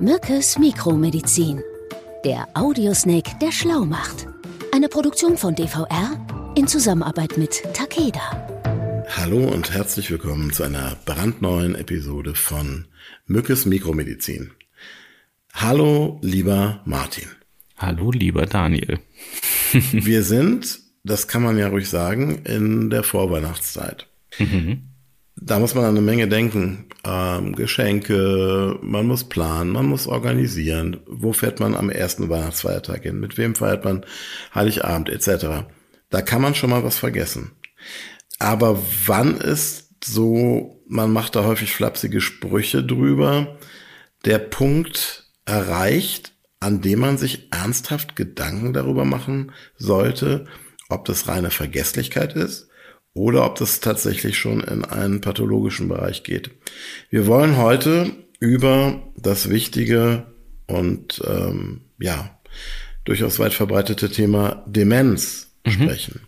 Mückes Mikromedizin. Der Audiosnake, der schlau macht. Eine Produktion von DVR in Zusammenarbeit mit Takeda. Hallo und herzlich willkommen zu einer brandneuen Episode von Mückes Mikromedizin. Hallo, lieber Martin. Hallo, lieber Daniel. Wir sind, das kann man ja ruhig sagen, in der Vorweihnachtszeit. Mhm. Da muss man an eine Menge denken. Ähm, Geschenke, man muss planen, man muss organisieren. Wo fährt man am ersten Weihnachtsfeiertag hin? Mit wem feiert man Heiligabend etc. Da kann man schon mal was vergessen. Aber wann ist so, man macht da häufig flapsige Sprüche drüber, der Punkt erreicht, an dem man sich ernsthaft Gedanken darüber machen sollte, ob das reine Vergesslichkeit ist oder ob das tatsächlich schon in einen pathologischen Bereich geht. Wir wollen heute über das wichtige und ähm, ja durchaus weit verbreitete Thema Demenz mhm. sprechen.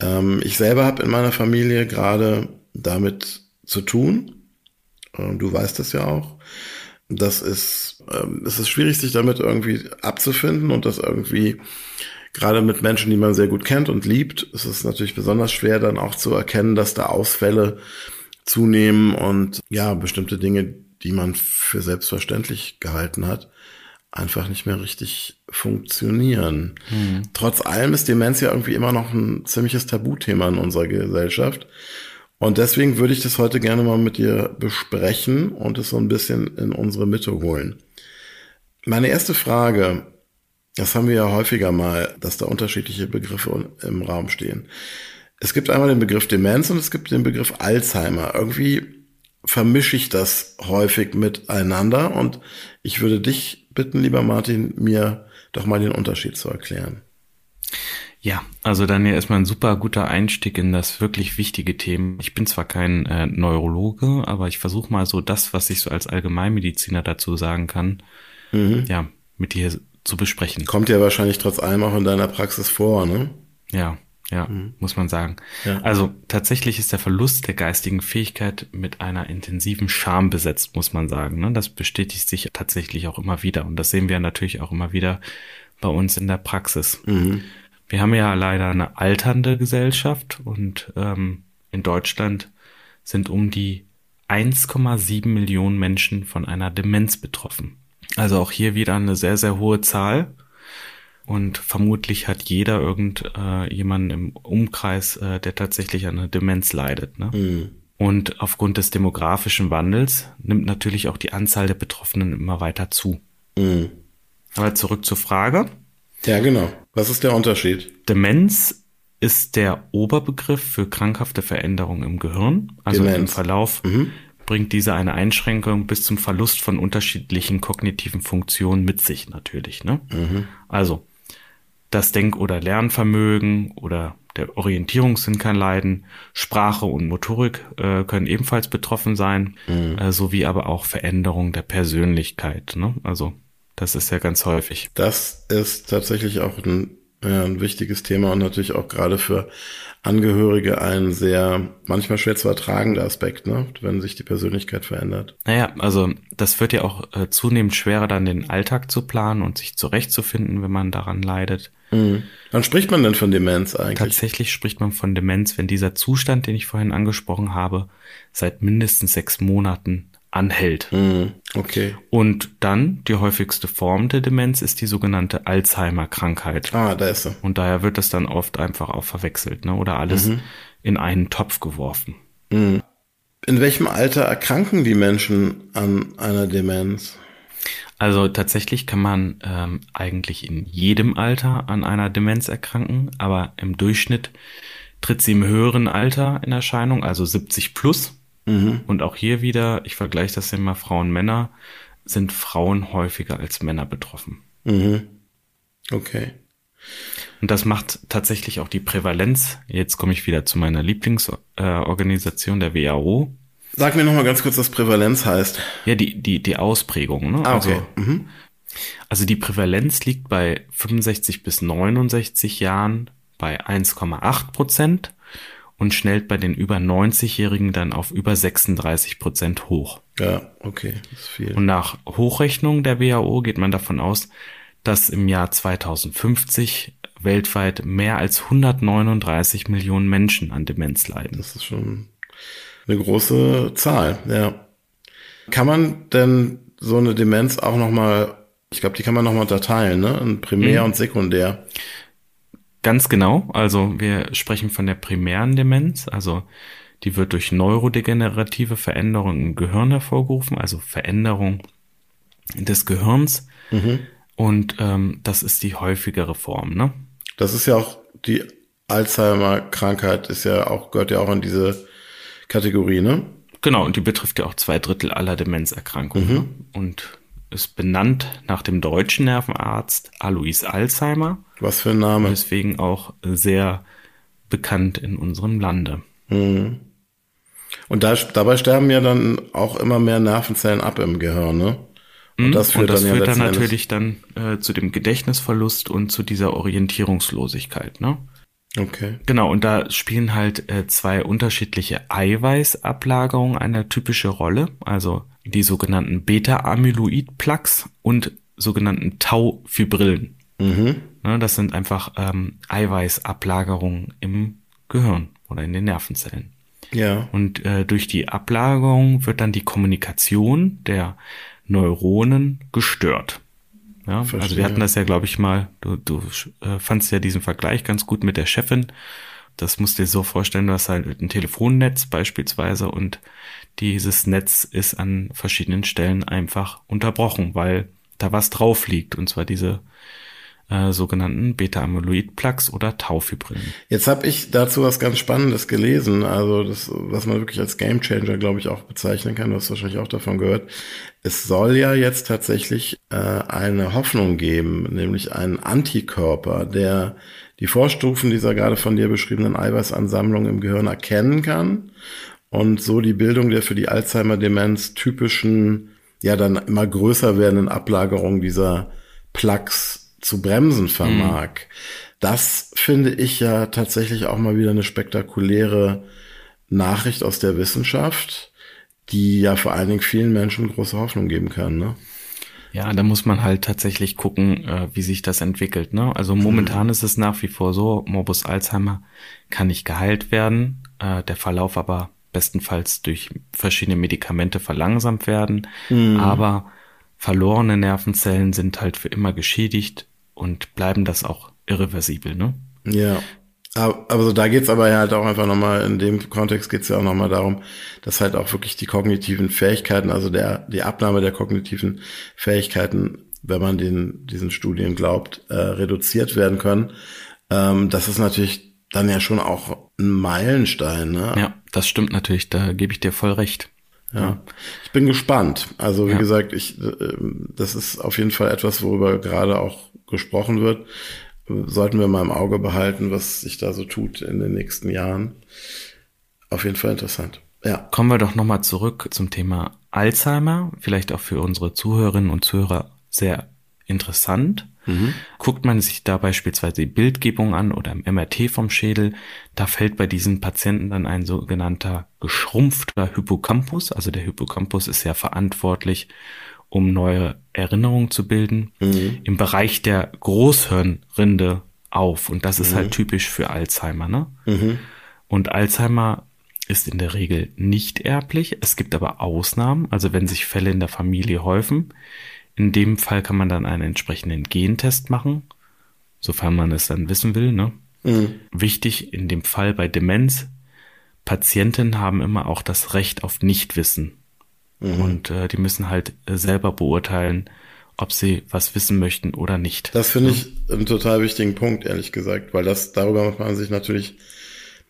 Ähm, ich selber habe in meiner Familie gerade damit zu tun. Ähm, du weißt es ja auch. Das ist, ähm, es ist schwierig, sich damit irgendwie abzufinden und das irgendwie gerade mit Menschen, die man sehr gut kennt und liebt, ist es natürlich besonders schwer, dann auch zu erkennen, dass da Ausfälle zunehmen und ja, bestimmte Dinge, die man für selbstverständlich gehalten hat, einfach nicht mehr richtig funktionieren. Mhm. Trotz allem ist Demenz ja irgendwie immer noch ein ziemliches Tabuthema in unserer Gesellschaft. Und deswegen würde ich das heute gerne mal mit dir besprechen und es so ein bisschen in unsere Mitte holen. Meine erste Frage, das haben wir ja häufiger mal, dass da unterschiedliche Begriffe im Raum stehen. Es gibt einmal den Begriff Demenz und es gibt den Begriff Alzheimer. Irgendwie vermische ich das häufig miteinander und ich würde dich bitten, lieber Martin, mir doch mal den Unterschied zu erklären. Ja, also dann ja erstmal ein super guter Einstieg in das wirklich wichtige Thema. Ich bin zwar kein äh, Neurologe, aber ich versuche mal so das, was ich so als Allgemeinmediziner dazu sagen kann, mhm. ja, mit dir zu besprechen. Kommt ja wahrscheinlich trotz allem auch in deiner Praxis vor, ne? Ja, ja, mhm. muss man sagen. Ja. Also tatsächlich ist der Verlust der geistigen Fähigkeit mit einer intensiven Scham besetzt, muss man sagen. Ne? Das bestätigt sich tatsächlich auch immer wieder. Und das sehen wir natürlich auch immer wieder bei uns in der Praxis. Mhm. Wir haben ja leider eine alternde Gesellschaft und ähm, in Deutschland sind um die 1,7 Millionen Menschen von einer Demenz betroffen. Also auch hier wieder eine sehr, sehr hohe Zahl. Und vermutlich hat jeder irgend äh, im Umkreis, äh, der tatsächlich an einer Demenz leidet. Ne? Mhm. Und aufgrund des demografischen Wandels nimmt natürlich auch die Anzahl der Betroffenen immer weiter zu. Mhm. Aber zurück zur Frage. Ja, genau. Was ist der Unterschied? Demenz ist der Oberbegriff für krankhafte Veränderungen im Gehirn, also Demenz. im Verlauf mhm bringt diese eine Einschränkung bis zum Verlust von unterschiedlichen kognitiven Funktionen mit sich natürlich. Ne? Mhm. Also das Denk- oder Lernvermögen oder der Orientierungssinn kann leiden, Sprache und Motorik äh, können ebenfalls betroffen sein, mhm. äh, sowie aber auch Veränderung der Persönlichkeit. Ne? Also das ist ja ganz häufig. Das ist tatsächlich auch ein, ein wichtiges Thema und natürlich auch gerade für Angehörige ein sehr manchmal schwer zu ertragender Aspekt, ne? wenn sich die Persönlichkeit verändert. Naja, also das wird ja auch äh, zunehmend schwerer, dann den Alltag zu planen und sich zurechtzufinden, wenn man daran leidet. Mhm. Wann spricht man denn von Demenz eigentlich? Tatsächlich spricht man von Demenz, wenn dieser Zustand, den ich vorhin angesprochen habe, seit mindestens sechs Monaten anhält. Mhm. Okay. Und dann die häufigste Form der Demenz ist die sogenannte Alzheimer-Krankheit. Ah, da ist sie. Und daher wird das dann oft einfach auch verwechselt, ne? Oder alles mhm. in einen Topf geworfen. Mhm. In welchem Alter erkranken die Menschen an einer Demenz? Also tatsächlich kann man ähm, eigentlich in jedem Alter an einer Demenz erkranken, aber im Durchschnitt tritt sie im höheren Alter in Erscheinung, also 70 plus. Mhm. Und auch hier wieder, ich vergleiche das immer Frauen, Männer, sind Frauen häufiger als Männer betroffen. Mhm. Okay. Und das macht tatsächlich auch die Prävalenz. Jetzt komme ich wieder zu meiner Lieblingsorganisation, äh, der WHO. Sag mir nochmal ganz kurz, was Prävalenz heißt. Ja, die, die, die Ausprägung. Ne? Ah, okay. Also, mhm. also die Prävalenz liegt bei 65 bis 69 Jahren bei 1,8 Prozent und schnellt bei den über 90-Jährigen dann auf über 36 Prozent hoch. Ja, okay, das ist viel. Und nach Hochrechnung der WHO geht man davon aus, dass im Jahr 2050 weltweit mehr als 139 Millionen Menschen an Demenz leiden. Das ist schon eine große Zahl, ja. Kann man denn so eine Demenz auch nochmal, ich glaube, die kann man nochmal unterteilen, ne? In Primär mhm. und Sekundär. Ganz genau. Also wir sprechen von der primären Demenz. Also die wird durch neurodegenerative Veränderungen im Gehirn hervorgerufen, also Veränderung des Gehirns. Mhm. Und ähm, das ist die häufigere Form. Ne? Das ist ja auch die Alzheimer-Krankheit, ist ja auch gehört ja auch in diese Kategorie, ne? Genau, und die betrifft ja auch zwei Drittel aller Demenzerkrankungen. Mhm. Ne? Und ist benannt nach dem deutschen Nervenarzt Alois Alzheimer. Was für ein Name. Deswegen auch sehr bekannt in unserem Lande. Mhm. Und da, dabei sterben ja dann auch immer mehr Nervenzellen ab im Gehirn, ne? Und mhm. das führt, und das dann, führt ja dann natürlich dann äh, zu dem Gedächtnisverlust und zu dieser Orientierungslosigkeit, ne? Okay. Genau, und da spielen halt äh, zwei unterschiedliche Eiweißablagerungen eine typische Rolle, also die sogenannten Beta-Amyloid-Plaques und sogenannten Tau-Fibrillen. Mhm. Ne, das sind einfach ähm, Eiweißablagerungen im Gehirn oder in den Nervenzellen. Ja. Und äh, durch die Ablagerung wird dann die Kommunikation der Neuronen gestört. Ja, Verstehe. also wir hatten das ja, glaube ich, mal, du, du äh, fandst ja diesen Vergleich ganz gut mit der Chefin. Das musst du dir so vorstellen, du hast halt ein Telefonnetz beispielsweise und dieses Netz ist an verschiedenen Stellen einfach unterbrochen, weil da was drauf liegt, und zwar diese äh, sogenannten Beta-Amyloid-Plaques oder Taufibrillen. Jetzt habe ich dazu was ganz Spannendes gelesen, also das, was man wirklich als Gamechanger, glaube ich, auch bezeichnen kann. Du hast wahrscheinlich auch davon gehört. Es soll ja jetzt tatsächlich äh, eine Hoffnung geben, nämlich einen Antikörper, der die Vorstufen dieser gerade von dir beschriebenen Eiweißansammlung im Gehirn erkennen kann und so die Bildung der für die Alzheimer-Demenz typischen, ja dann immer größer werdenden Ablagerung dieser Plaques zu bremsen vermag. Mhm. Das finde ich ja tatsächlich auch mal wieder eine spektakuläre Nachricht aus der Wissenschaft, die ja vor allen Dingen vielen Menschen große Hoffnung geben kann. Ne? Ja, da muss man halt tatsächlich gucken, äh, wie sich das entwickelt. Ne? Also momentan mhm. ist es nach wie vor so, Morbus Alzheimer kann nicht geheilt werden, äh, der Verlauf aber bestenfalls durch verschiedene Medikamente verlangsamt werden. Mhm. Aber verlorene Nervenzellen sind halt für immer geschädigt und bleiben das auch irreversibel, ne? Ja. Aber so da geht's aber halt auch einfach nochmal, in dem Kontext geht's ja auch nochmal darum, dass halt auch wirklich die kognitiven Fähigkeiten, also der, die Abnahme der kognitiven Fähigkeiten, wenn man den, diesen Studien glaubt, äh, reduziert werden können. Ähm, das ist natürlich dann ja schon auch ein Meilenstein, ne? Ja, das stimmt natürlich, da gebe ich dir voll recht. Ja. ja. Ich bin gespannt. Also wie ja. gesagt, ich, äh, das ist auf jeden Fall etwas, worüber gerade auch gesprochen wird. Sollten wir mal im Auge behalten, was sich da so tut in den nächsten Jahren. Auf jeden Fall interessant. Ja. Kommen wir doch nochmal zurück zum Thema Alzheimer. Vielleicht auch für unsere Zuhörerinnen und Zuhörer sehr interessant. Mhm. Guckt man sich da beispielsweise die Bildgebung an oder im MRT vom Schädel, da fällt bei diesen Patienten dann ein sogenannter geschrumpfter Hippocampus. Also der Hippocampus ist ja verantwortlich, um neue Erinnerungen zu bilden, mhm. im Bereich der Großhirnrinde auf. Und das ist halt mhm. halt typisch für Alzheimer. Ne? Mhm. Und Alzheimer ist in der Regel nicht erblich. Es gibt aber Ausnahmen, also wenn sich Fälle in der Familie häufen, in dem Fall kann man dann einen entsprechenden Gentest machen, sofern man es dann wissen will. Ne? Mhm. Wichtig in dem Fall bei Demenz, Patienten haben immer auch das Recht auf Nichtwissen. Mhm. Und äh, die müssen halt äh, selber beurteilen, ob sie was wissen möchten oder nicht. Das finde ich einen total wichtigen Punkt, ehrlich gesagt, weil das darüber macht man sich natürlich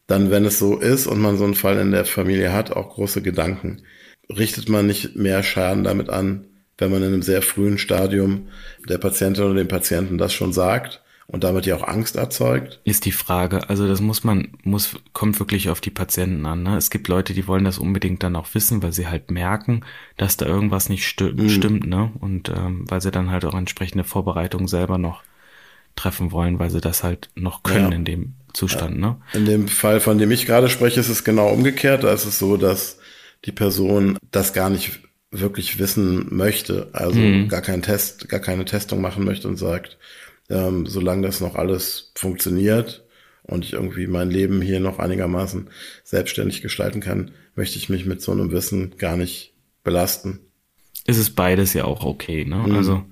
dann, wenn es so ist und man so einen Fall in der Familie hat, auch große Gedanken. Richtet man nicht mehr Schaden damit an, wenn man in einem sehr frühen Stadium der Patientin oder dem Patienten das schon sagt und damit ja auch Angst erzeugt? Ist die Frage. Also das muss man, muss, kommt wirklich auf die Patienten an. Ne? Es gibt Leute, die wollen das unbedingt dann auch wissen, weil sie halt merken, dass da irgendwas nicht sti mhm. stimmt, ne? Und ähm, weil sie dann halt auch entsprechende Vorbereitungen selber noch treffen wollen, weil sie das halt noch können ja. in dem Schockzustand. Ja. Ne? In dem Fall, von dem ich gerade spreche, ist es genau umgekehrt. Da ist es so, dass die Person das gar nicht wirklich wissen möchte, also mhm. gar keinen Test, gar keine Testung machen möchte und sagt, ähm, solange das noch alles funktioniert und ich irgendwie mein Leben hier noch einigermaßen selbstständig gestalten kann, möchte ich mich mit so einem Wissen gar nicht belasten. Ist es beides ja auch okay, ne? Mhm. Also,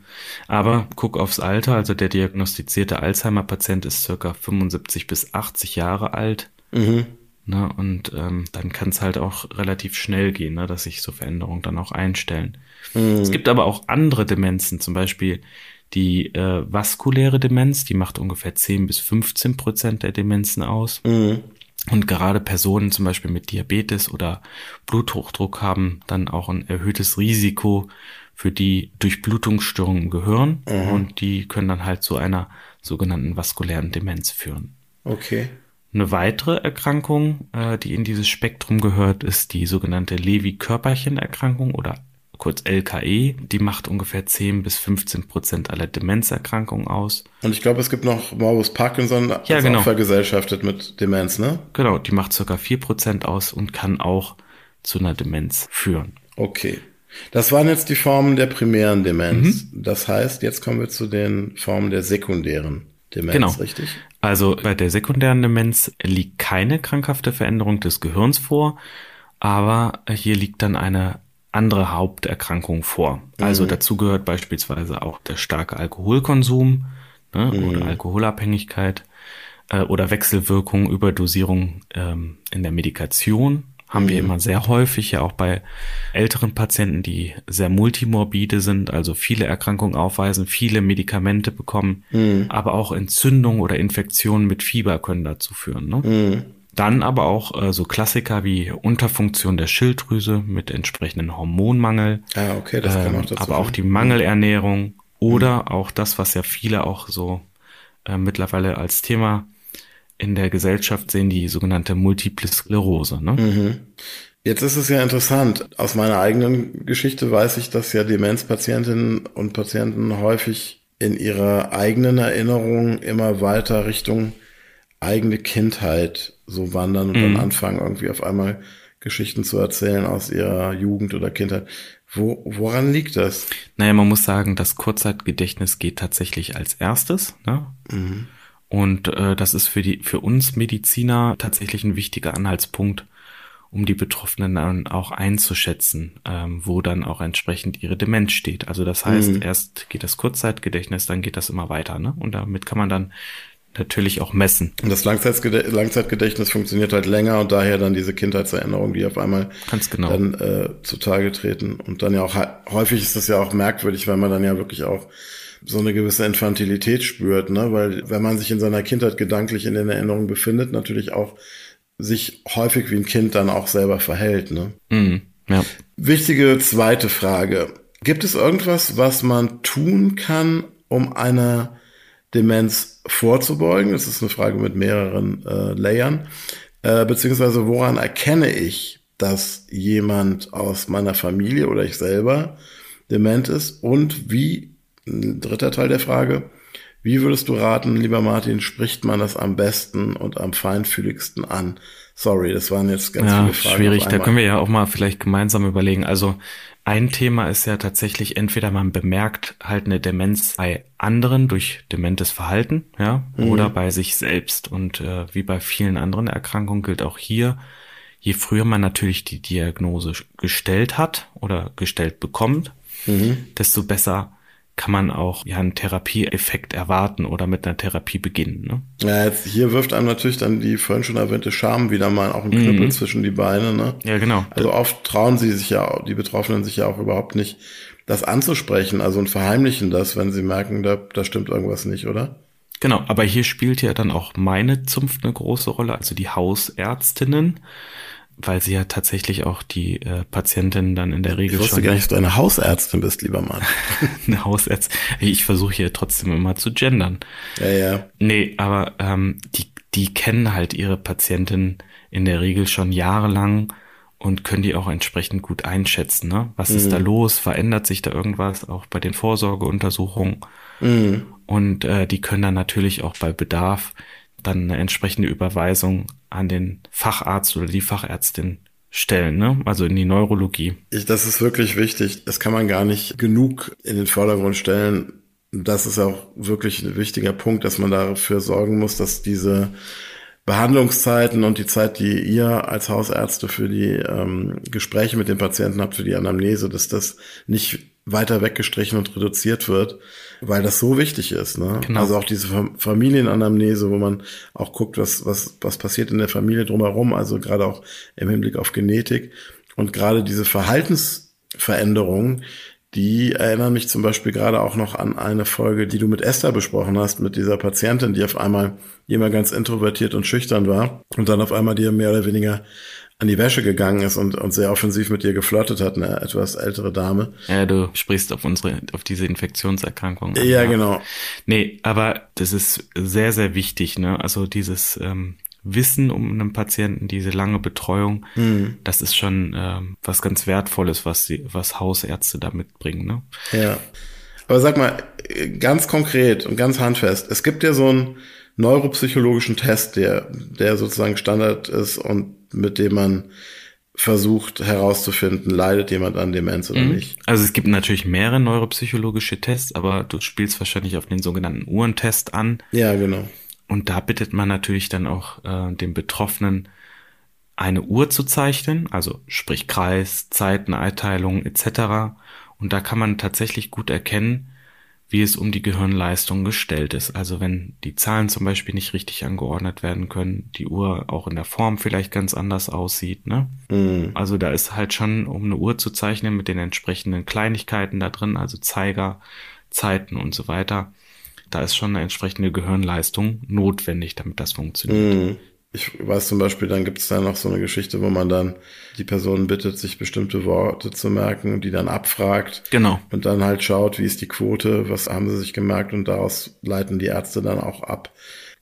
aber guck aufs Alter, also der diagnostizierte Alzheimer-Patient ist circa 75 bis 80 Jahre alt. Mhm. Ne, und ähm, dann kann es halt auch relativ schnell gehen, ne, dass sich so Veränderungen dann auch einstellen. Mhm. Es gibt aber auch andere Demenzen, zum Beispiel die äh, vaskuläre Demenz, die macht ungefähr 10 bis 15 Prozent der Demenzen aus. Mhm. Und gerade Personen zum Beispiel mit Diabetes oder Bluthochdruck haben dann auch ein erhöhtes Risiko für die Durchblutungsstörungen im Gehirn. Mhm. Und die können dann halt zu einer sogenannten vaskulären Demenz führen. Okay. Eine weitere Erkrankung, äh, die in dieses Spektrum gehört, ist die sogenannte Lewy-Körperchen-Erkrankung oder kurz LKE. Die macht ungefähr 10 bis 15 Prozent aller Demenzerkrankungen aus. Und ich glaube, es gibt noch Morbus Parkinson, ja, also genau. vergesellschaftet mit Demenz, ne? Genau, die macht circa 4 Prozent aus und kann auch zu einer Demenz führen. Okay. Das waren jetzt die Formen der primären Demenz. Mhm. Das heißt, jetzt kommen wir zu den Formen der sekundären Demenz, genau. richtig? Also bei der sekundären Demenz liegt keine krankhafte Veränderung des Gehirns vor, aber hier liegt dann eine andere Haupterkrankung vor. Also mhm. dazu gehört beispielsweise auch der starke Alkoholkonsum ne, mhm. oder Alkoholabhängigkeit äh, oder Wechselwirkung, Überdosierung ähm, in der Medikation haben wir mhm. immer sehr häufig, ja auch bei älteren Patienten, die sehr multimorbide sind, also viele Erkrankungen aufweisen, viele Medikamente bekommen, mhm. aber auch Entzündungen oder Infektionen mit Fieber können dazu führen. Ne? Mhm. Dann aber auch äh, so Klassiker wie Unterfunktion der Schilddrüse mit entsprechendem Hormonmangel. Ah, okay, das kann ähm, auch dazu Aber auch die Mangelernährung oder mhm. auch das, was ja viele auch so äh, mittlerweile als Thema in der Gesellschaft sehen, die sogenannte Multiple Sklerose. Ne? Mhm. Jetzt ist es ja interessant. Aus meiner eigenen Geschichte weiß ich, dass ja Demenzpatientinnen und Patienten häufig in ihrer eigenen Erinnerung immer weiter Richtung eigene Kindheit so wandern und mhm. dann anfangen, irgendwie auf einmal Geschichten zu erzählen aus ihrer Jugend oder Kindheit. Wo, woran liegt das? Naja, man muss sagen, das Kurzzeitgedächtnis geht tatsächlich als erstes. Ne? Mhm. Und äh, das ist für die für uns Mediziner tatsächlich ein wichtiger Anhaltspunkt, um die Betroffenen dann auch einzuschätzen, ähm, wo dann auch entsprechend ihre Demenz steht. Also das heißt, mhm. erst geht das Kurzzeitgedächtnis, dann geht das immer weiter, ne? Und damit kann man dann natürlich auch messen. Und das Langzeitgedächtnis, Langzeitgedächtnis funktioniert halt länger und daher dann diese Kindheitserinnerungen, die auf einmal Ganz genau. dann äh, zutage treten. Und dann ja auch häufig ist das ja auch merkwürdig, weil man dann ja wirklich auch so eine gewisse Infantilität spürt, ne? Weil wenn man sich in seiner Kindheit gedanklich in den Erinnerungen befindet, natürlich auch sich häufig wie ein Kind dann auch selber verhält, ne? Mhm, ja. Wichtige zweite Frage. Gibt es irgendwas, was man tun kann, um einer Demenz vorzubeugen? Das ist eine Frage mit mehreren äh, Layern. Äh, beziehungsweise woran erkenne ich, dass jemand aus meiner Familie oder ich selber dement ist und wie ein dritter Teil der Frage. Wie würdest du raten, lieber Martin, spricht man das am besten und am feinfühligsten an? Sorry, das waren jetzt ganz ja, viele Fragen. Schwierig, da können wir ja auch mal vielleicht gemeinsam überlegen. Also ein Thema ist ja tatsächlich entweder man bemerkt halt eine Demenz bei anderen durch dementes Verhalten, ja, mhm. oder bei sich selbst. Und äh, wie bei vielen anderen Erkrankungen gilt auch hier, je früher man natürlich die Diagnose gestellt hat oder gestellt bekommt, mhm. desto besser kann man auch ja einen Therapieeffekt erwarten oder mit einer Therapie beginnen. Ne? Ja, jetzt hier wirft einem natürlich dann die vorhin schon erwähnte Scham wieder mal auch ein Knüppel mhm. zwischen die Beine. Ne? Ja, genau. Also oft trauen sie sich ja, die Betroffenen sich ja auch überhaupt nicht, das anzusprechen, also und verheimlichen das, wenn sie merken, da, da stimmt irgendwas nicht, oder? Genau, aber hier spielt ja dann auch meine Zunft eine große Rolle, also die Hausärztinnen weil sie ja tatsächlich auch die äh, Patientin dann in der Regel ich wusste schon. gar nicht, dass du eine Hausärztin bist, lieber Mann. eine Hausärztin. Ich versuche hier trotzdem immer zu gendern. Ja, ja. Nee, aber ähm, die, die kennen halt ihre Patientin in der Regel schon jahrelang und können die auch entsprechend gut einschätzen. Ne? Was mhm. ist da mhm. los? Verändert sich da irgendwas? Auch bei den Vorsorgeuntersuchungen. Mhm. Und äh, die können dann natürlich auch bei Bedarf dann eine entsprechende Überweisung an den Facharzt oder die Fachärztin stellen, ne? also in die Neurologie. Ich, das ist wirklich wichtig. Das kann man gar nicht genug in den Vordergrund stellen. Das ist auch wirklich ein wichtiger Punkt, dass man dafür sorgen muss, dass diese Behandlungszeiten und die Zeit, die ihr als Hausärzte für die ähm, Gespräche mit den Patienten habt, für die Anamnese, dass das nicht weiter weggestrichen und reduziert wird, weil das so wichtig ist. Ne? Genau. Also auch diese Familienanamnese, wo man auch guckt, was, was, was passiert in der Familie drumherum, also gerade auch im Hinblick auf Genetik und gerade diese Verhaltensveränderungen, die erinnern mich zum Beispiel gerade auch noch an eine Folge, die du mit Esther besprochen hast, mit dieser Patientin, die auf einmal immer ganz introvertiert und schüchtern war und dann auf einmal dir mehr oder weniger an die Wäsche gegangen ist und, und sehr offensiv mit dir geflirtet hat, eine etwas ältere Dame. Ja, du sprichst auf unsere, auf diese Infektionserkrankung. An, ja, genau. Nee, aber das ist sehr, sehr wichtig, ne? Also dieses ähm, Wissen um einen Patienten, diese lange Betreuung, mhm. das ist schon ähm, was ganz Wertvolles, was sie, was Hausärzte da mitbringen, ne? Ja. Aber sag mal, ganz konkret und ganz handfest, es gibt ja so einen neuropsychologischen Test, der, der sozusagen Standard ist und mit dem man versucht herauszufinden, leidet jemand an Demenz oder mhm. nicht. Also es gibt natürlich mehrere neuropsychologische Tests, aber du spielst wahrscheinlich auf den sogenannten Uhrentest an. Ja, genau. Und da bittet man natürlich dann auch äh, den Betroffenen, eine Uhr zu zeichnen, also sprich Kreis, Zeiteneinteilung etc. Und da kann man tatsächlich gut erkennen, wie es um die Gehirnleistung gestellt ist. Also wenn die Zahlen zum Beispiel nicht richtig angeordnet werden können, die Uhr auch in der Form vielleicht ganz anders aussieht. Ne? Mhm. Also da ist halt schon, um eine Uhr zu zeichnen mit den entsprechenden Kleinigkeiten da drin, also Zeiger, Zeiten und so weiter, da ist schon eine entsprechende Gehirnleistung notwendig, damit das funktioniert. Mhm. Ich weiß zum Beispiel, dann gibt es da noch so eine Geschichte, wo man dann die Person bittet, sich bestimmte Worte zu merken die dann abfragt. Genau. Und dann halt schaut, wie ist die Quote, was haben sie sich gemerkt und daraus leiten die Ärzte dann auch ab,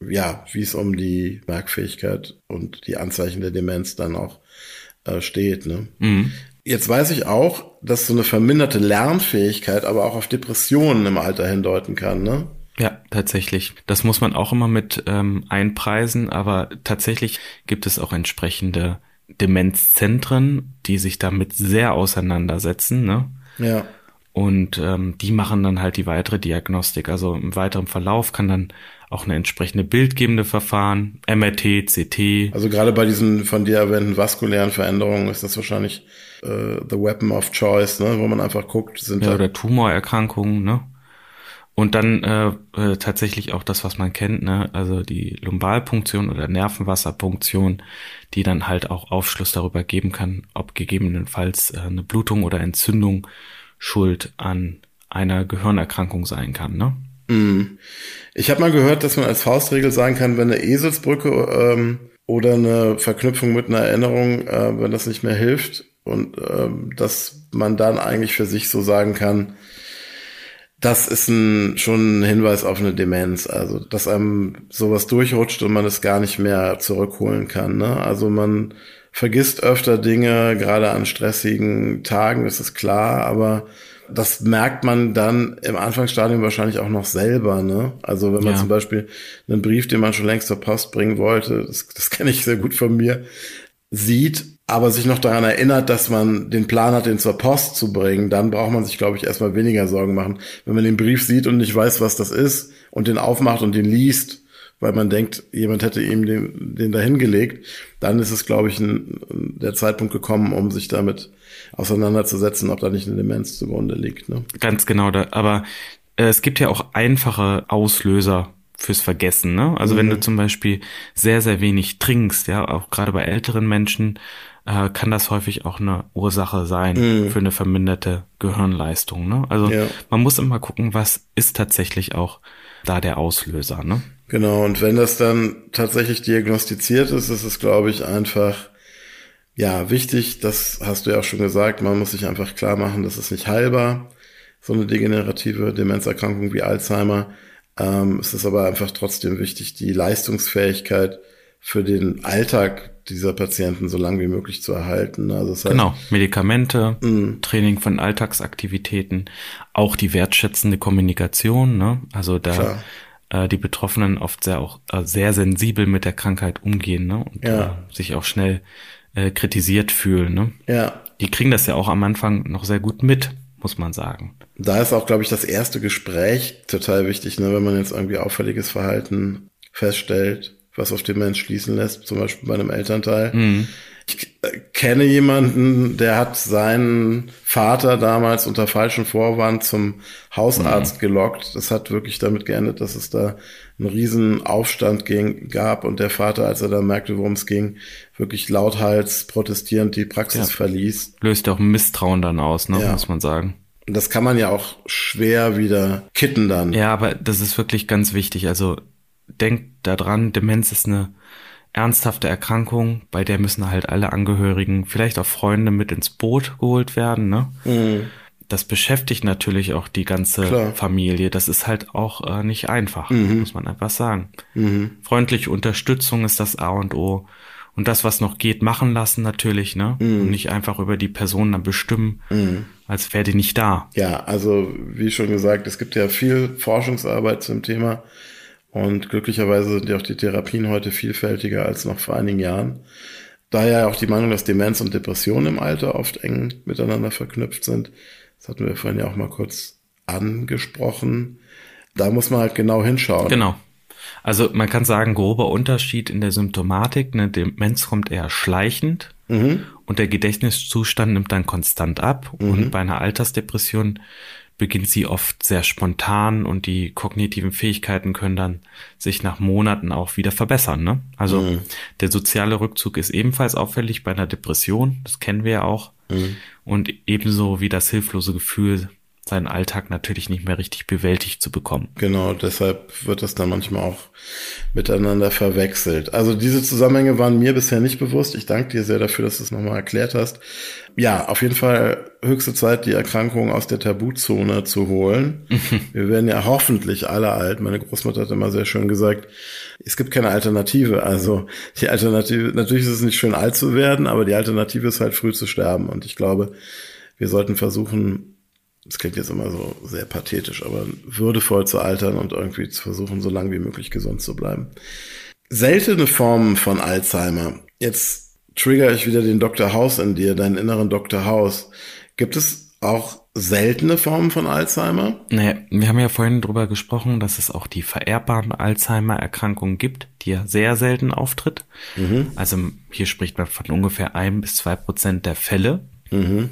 ja, wie es um die Merkfähigkeit und die Anzeichen der Demenz dann auch äh, steht. Ne? Mhm. Jetzt weiß ich auch, dass so eine verminderte Lernfähigkeit aber auch auf Depressionen im Alter hindeuten kann, ne? Ja, tatsächlich. Das muss man auch immer mit ähm, einpreisen, aber tatsächlich gibt es auch entsprechende Demenzzentren, die sich damit sehr auseinandersetzen. Ne? Ja. Und ähm, die machen dann halt die weitere Diagnostik. Also im weiteren Verlauf kann dann auch eine entsprechende bildgebende Verfahren, MRT, CT. Also gerade bei diesen von dir erwähnten vaskulären Veränderungen ist das wahrscheinlich äh, the weapon of choice, ne? wo man einfach guckt, sind ja, oder Tumorerkrankungen, ne? Und dann äh, äh, tatsächlich auch das, was man kennt, ne? also die Lumbalpunktion oder Nervenwasserpunktion, die dann halt auch Aufschluss darüber geben kann, ob gegebenenfalls äh, eine Blutung oder Entzündung schuld an einer Gehirnerkrankung sein kann. Ne? Mm. Ich habe mal gehört, dass man als Faustregel sagen kann, wenn eine Eselsbrücke ähm, oder eine Verknüpfung mit einer Erinnerung, äh, wenn das nicht mehr hilft, und ähm, dass man dann eigentlich für sich so sagen kann, das ist ein, schon ein Hinweis auf eine Demenz. Also, dass einem sowas durchrutscht und man es gar nicht mehr zurückholen kann. Ne? Also man vergisst öfter Dinge, gerade an stressigen Tagen, das ist klar, aber das merkt man dann im Anfangsstadium wahrscheinlich auch noch selber. Ne? Also wenn man ja. zum Beispiel einen Brief, den man schon längst zur Post bringen wollte, das, das kenne ich sehr gut von mir, sieht aber sich noch daran erinnert, dass man den Plan hat, den zur Post zu bringen, dann braucht man sich, glaube ich, erstmal weniger Sorgen machen. Wenn man den Brief sieht und nicht weiß, was das ist und den aufmacht und den liest, weil man denkt, jemand hätte ihm den, den dahin gelegt, dann ist es, glaube ich, ein, der Zeitpunkt gekommen, um sich damit auseinanderzusetzen, ob da nicht eine Demenz zugrunde liegt. Ne? Ganz genau, da, aber äh, es gibt ja auch einfache Auslöser fürs Vergessen. Ne? Also mhm. wenn du mhm. zum Beispiel sehr, sehr wenig trinkst, ja, auch gerade bei älteren Menschen, äh, kann das häufig auch eine Ursache sein mm. für eine verminderte Gehirnleistung. Ne? Also ja. man muss immer gucken, was ist tatsächlich auch da der Auslöser. Ne? Genau, und wenn das dann tatsächlich diagnostiziert ist, ist es, glaube ich, einfach ja wichtig, das hast du ja auch schon gesagt, man muss sich einfach klar machen, das ist nicht heilbar, so eine degenerative Demenzerkrankung wie Alzheimer. Ähm, es ist aber einfach trotzdem wichtig, die Leistungsfähigkeit für den Alltag dieser Patienten so lange wie möglich zu erhalten. Also das heißt, genau, Medikamente, mh. Training von Alltagsaktivitäten, auch die wertschätzende Kommunikation. Ne? Also da äh, die Betroffenen oft sehr auch äh, sehr sensibel mit der Krankheit umgehen ne? und ja. äh, sich auch schnell äh, kritisiert fühlen. Ne? Ja. Die kriegen das ja auch am Anfang noch sehr gut mit, muss man sagen. Da ist auch, glaube ich, das erste Gespräch total wichtig, ne? wenn man jetzt irgendwie auffälliges Verhalten feststellt, was auf den Mensch schließen lässt, zum Beispiel bei einem Elternteil. Mhm ich kenne jemanden, der hat seinen Vater damals unter falschem Vorwand zum Hausarzt mhm. gelockt. Das hat wirklich damit geendet, dass es da einen riesen Aufstand ging, gab und der Vater, als er dann merkte, worum es ging, wirklich lauthals protestierend die Praxis ja. verließ. Löst auch Misstrauen dann aus, ne, ja. muss man sagen. Und das kann man ja auch schwer wieder kitten dann. Ja, aber das ist wirklich ganz wichtig. Also denkt daran, Demenz ist eine ernsthafte Erkrankung, bei der müssen halt alle Angehörigen, vielleicht auch Freunde mit ins Boot geholt werden, ne? Mhm. Das beschäftigt natürlich auch die ganze Klar. Familie. Das ist halt auch äh, nicht einfach, mhm. muss man einfach sagen. Mhm. Freundliche Unterstützung ist das A und O. Und das, was noch geht, machen lassen natürlich, ne? Mhm. Und nicht einfach über die Person dann bestimmen, mhm. als wäre die nicht da. Ja, also wie schon gesagt, es gibt ja viel Forschungsarbeit zum Thema und glücklicherweise sind ja auch die Therapien heute vielfältiger als noch vor einigen Jahren. Daher auch die Meinung, dass Demenz und Depression im Alter oft eng miteinander verknüpft sind. Das hatten wir vorhin ja auch mal kurz angesprochen. Da muss man halt genau hinschauen. Genau. Also man kann sagen, grober Unterschied in der Symptomatik. Eine Demenz kommt eher schleichend mhm. und der Gedächtniszustand nimmt dann konstant ab. Mhm. Und bei einer Altersdepression beginnt sie oft sehr spontan und die kognitiven Fähigkeiten können dann sich nach Monaten auch wieder verbessern. Ne? Also mhm. der soziale Rückzug ist ebenfalls auffällig bei einer Depression, das kennen wir ja auch. Mhm. Und ebenso wie das hilflose Gefühl, seinen Alltag natürlich nicht mehr richtig bewältigt zu bekommen. Genau, deshalb wird das dann manchmal auch miteinander verwechselt. Also diese Zusammenhänge waren mir bisher nicht bewusst. Ich danke dir sehr dafür, dass du es nochmal erklärt hast. Ja, auf jeden Fall höchste Zeit, die Erkrankung aus der Tabuzone zu holen. Wir werden ja hoffentlich alle alt. Meine Großmutter hat immer sehr schön gesagt, es gibt keine Alternative. Also die Alternative, natürlich ist es nicht schön alt zu werden, aber die Alternative ist halt früh zu sterben. Und ich glaube, wir sollten versuchen, das klingt jetzt immer so sehr pathetisch, aber würdevoll zu altern und irgendwie zu versuchen, so lange wie möglich gesund zu bleiben. Seltene Formen von Alzheimer. Jetzt trigger ich wieder den Dr. House in dir, deinen inneren Dr. House. Gibt es auch seltene Formen von Alzheimer? Naja, wir haben ja vorhin drüber gesprochen, dass es auch die vererbbaren Alzheimer-Erkrankungen gibt, die ja sehr selten auftritt. Mhm. Also hier spricht man von ungefähr ein bis zwei Prozent der Fälle. Mhm.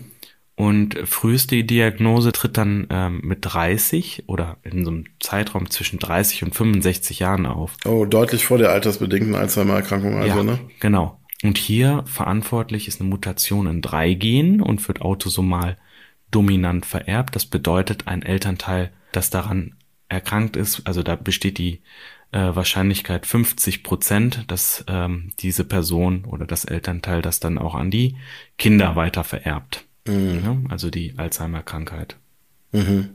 Und früheste Diagnose tritt dann ähm, mit 30 oder in so einem Zeitraum zwischen 30 und 65 Jahren auf. Oh, deutlich vor der altersbedingten Alzheimer-Erkrankung also, ja, ne? Genau. Und hier verantwortlich ist eine Mutation in drei Genen und wird autosomal dominant vererbt. Das bedeutet, ein Elternteil, das daran erkrankt ist, also da besteht die äh, Wahrscheinlichkeit 50 Prozent, dass ähm, diese Person oder das Elternteil das dann auch an die Kinder weiter vererbt. Mhm. Ja, also die Alzheimer-Krankheit. Mhm.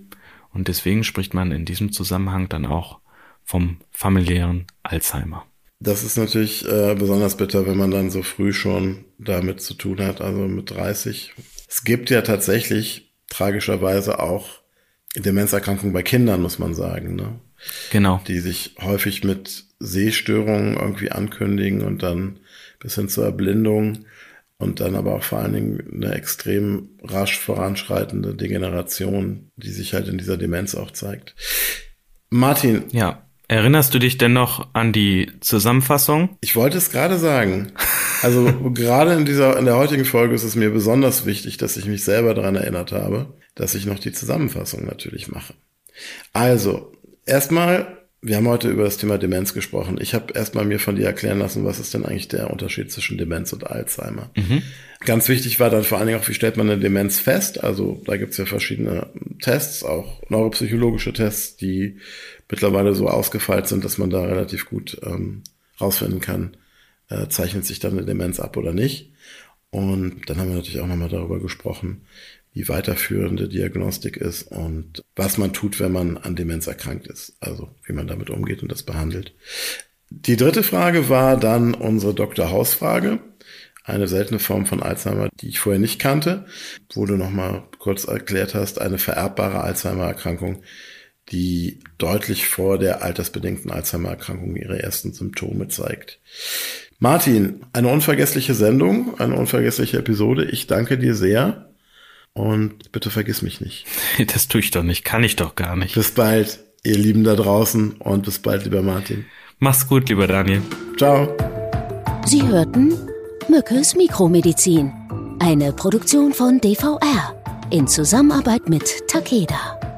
Und deswegen spricht man in diesem Zusammenhang dann auch vom familiären Alzheimer. Das ist natürlich äh, besonders bitter, wenn man dann so früh schon damit zu tun hat, also mit 30. Es gibt ja tatsächlich tragischerweise auch Demenzerkrankungen bei Kindern, muss man sagen, ne? Genau. Die sich häufig mit Sehstörungen irgendwie ankündigen und dann bis hin zur Erblindung und dann aber auch vor allen Dingen eine extrem rasch voranschreitende Degeneration, die sich halt in dieser Demenz auch zeigt. Martin. Ja. Erinnerst du dich denn noch an die Zusammenfassung? Ich wollte es gerade sagen. Also gerade in dieser, in der heutigen Folge ist es mir besonders wichtig, dass ich mich selber daran erinnert habe, dass ich noch die Zusammenfassung natürlich mache. Also, erstmal wir haben heute über das Thema Demenz gesprochen. Ich habe erstmal mir von dir erklären lassen, was ist denn eigentlich der Unterschied zwischen Demenz und Alzheimer. Mhm. Ganz wichtig war dann vor allen Dingen auch, wie stellt man eine Demenz fest? Also da gibt es ja verschiedene Tests, auch neuropsychologische Tests, die mittlerweile so ausgefeilt sind, dass man da relativ gut ähm, rausfinden kann, äh, zeichnet sich dann eine Demenz ab oder nicht. Und dann haben wir natürlich auch nochmal darüber gesprochen, die weiterführende Diagnostik ist und was man tut, wenn man an Demenz erkrankt ist. Also wie man damit umgeht und das behandelt. Die dritte Frage war dann unsere Dr. Haus-Frage. Eine seltene Form von Alzheimer, die ich vorher nicht kannte, wo du nochmal kurz erklärt hast, eine vererbbare Alzheimer-Erkrankung, die deutlich vor der altersbedingten Alzheimer-Erkrankung ihre ersten Symptome zeigt. Martin, eine unvergessliche Sendung, eine unvergessliche Episode. Ich danke dir sehr und bitte vergiss mich nicht. Das tue ich doch nicht, kann ich doch gar nicht. Bis bald, ihr Lieben da draußen und bis bald, lieber Martin. Mach's gut, lieber Daniel. Ciao. Sie hörten Mückes Mikromedizin, eine Produktion von DVR in Zusammenarbeit mit Takeda.